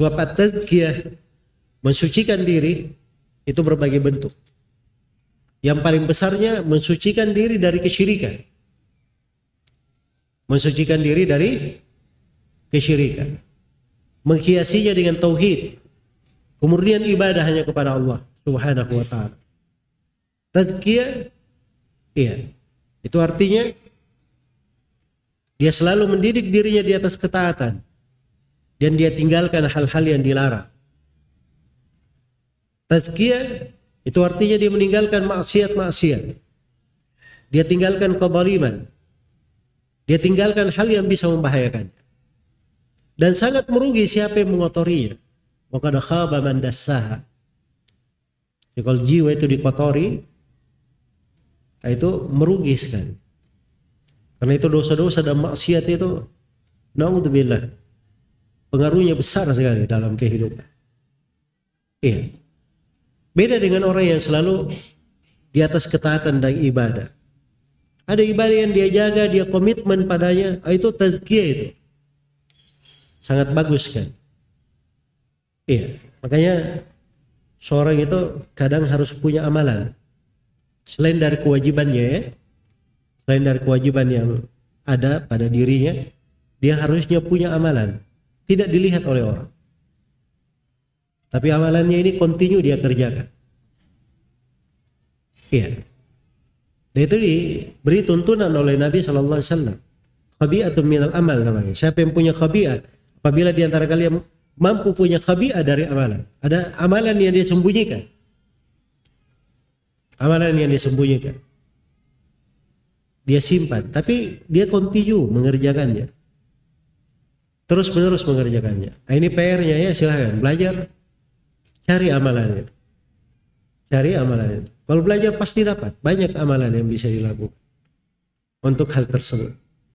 Sebab at-tazkiyah mensucikan diri itu berbagai bentuk. Yang paling besarnya mensucikan diri dari kesyirikan. Mensucikan diri dari kesyirikan. Menghiasinya dengan tauhid. Kemudian ibadah hanya kepada Allah Subhanahu wa taala. Tazkiyah iya. Itu artinya dia selalu mendidik dirinya di atas ketaatan dan dia tinggalkan hal-hal yang dilarang. Tazkiyah itu artinya dia meninggalkan maksiat-maksiat. Dia tinggalkan kezaliman. Dia tinggalkan hal yang bisa membahayakan. Dan sangat merugi siapa yang mengotorinya. Maka khaba man dassaha. Jadi kalau jiwa itu dikotori, itu merugi sekali. Karena itu dosa-dosa dan maksiat itu, naudzubillah, pengaruhnya besar sekali dalam kehidupan. Iya. Beda dengan orang yang selalu di atas ketaatan dan ibadah. Ada ibadah yang dia jaga, dia komitmen padanya, ah, itu tazkiyah itu. Sangat bagus kan. Iya, makanya seorang itu kadang harus punya amalan. Selain dari kewajibannya ya, selain dari kewajiban yang ada pada dirinya, dia harusnya punya amalan. Tidak dilihat oleh orang. Tapi amalannya ini kontinu dia kerjakan. Iya. Dan itu diberi tuntunan oleh Nabi Shallallahu Alaihi Wasallam. Khabi'atun minal amal namanya. Siapa yang punya khabi'at, apabila di antara kalian mampu punya khabi'at dari amalan, ada amalan yang dia sembunyikan. Amalan yang dia sembunyikan. Dia simpan, tapi dia kontinu mengerjakannya. Terus menerus mengerjakannya. Nah, ini PR-nya ya silahkan belajar Cari amalan itu. Cari amalan itu. Kalau belajar pasti dapat. Banyak amalan yang bisa dilakukan. Untuk hal tersebut.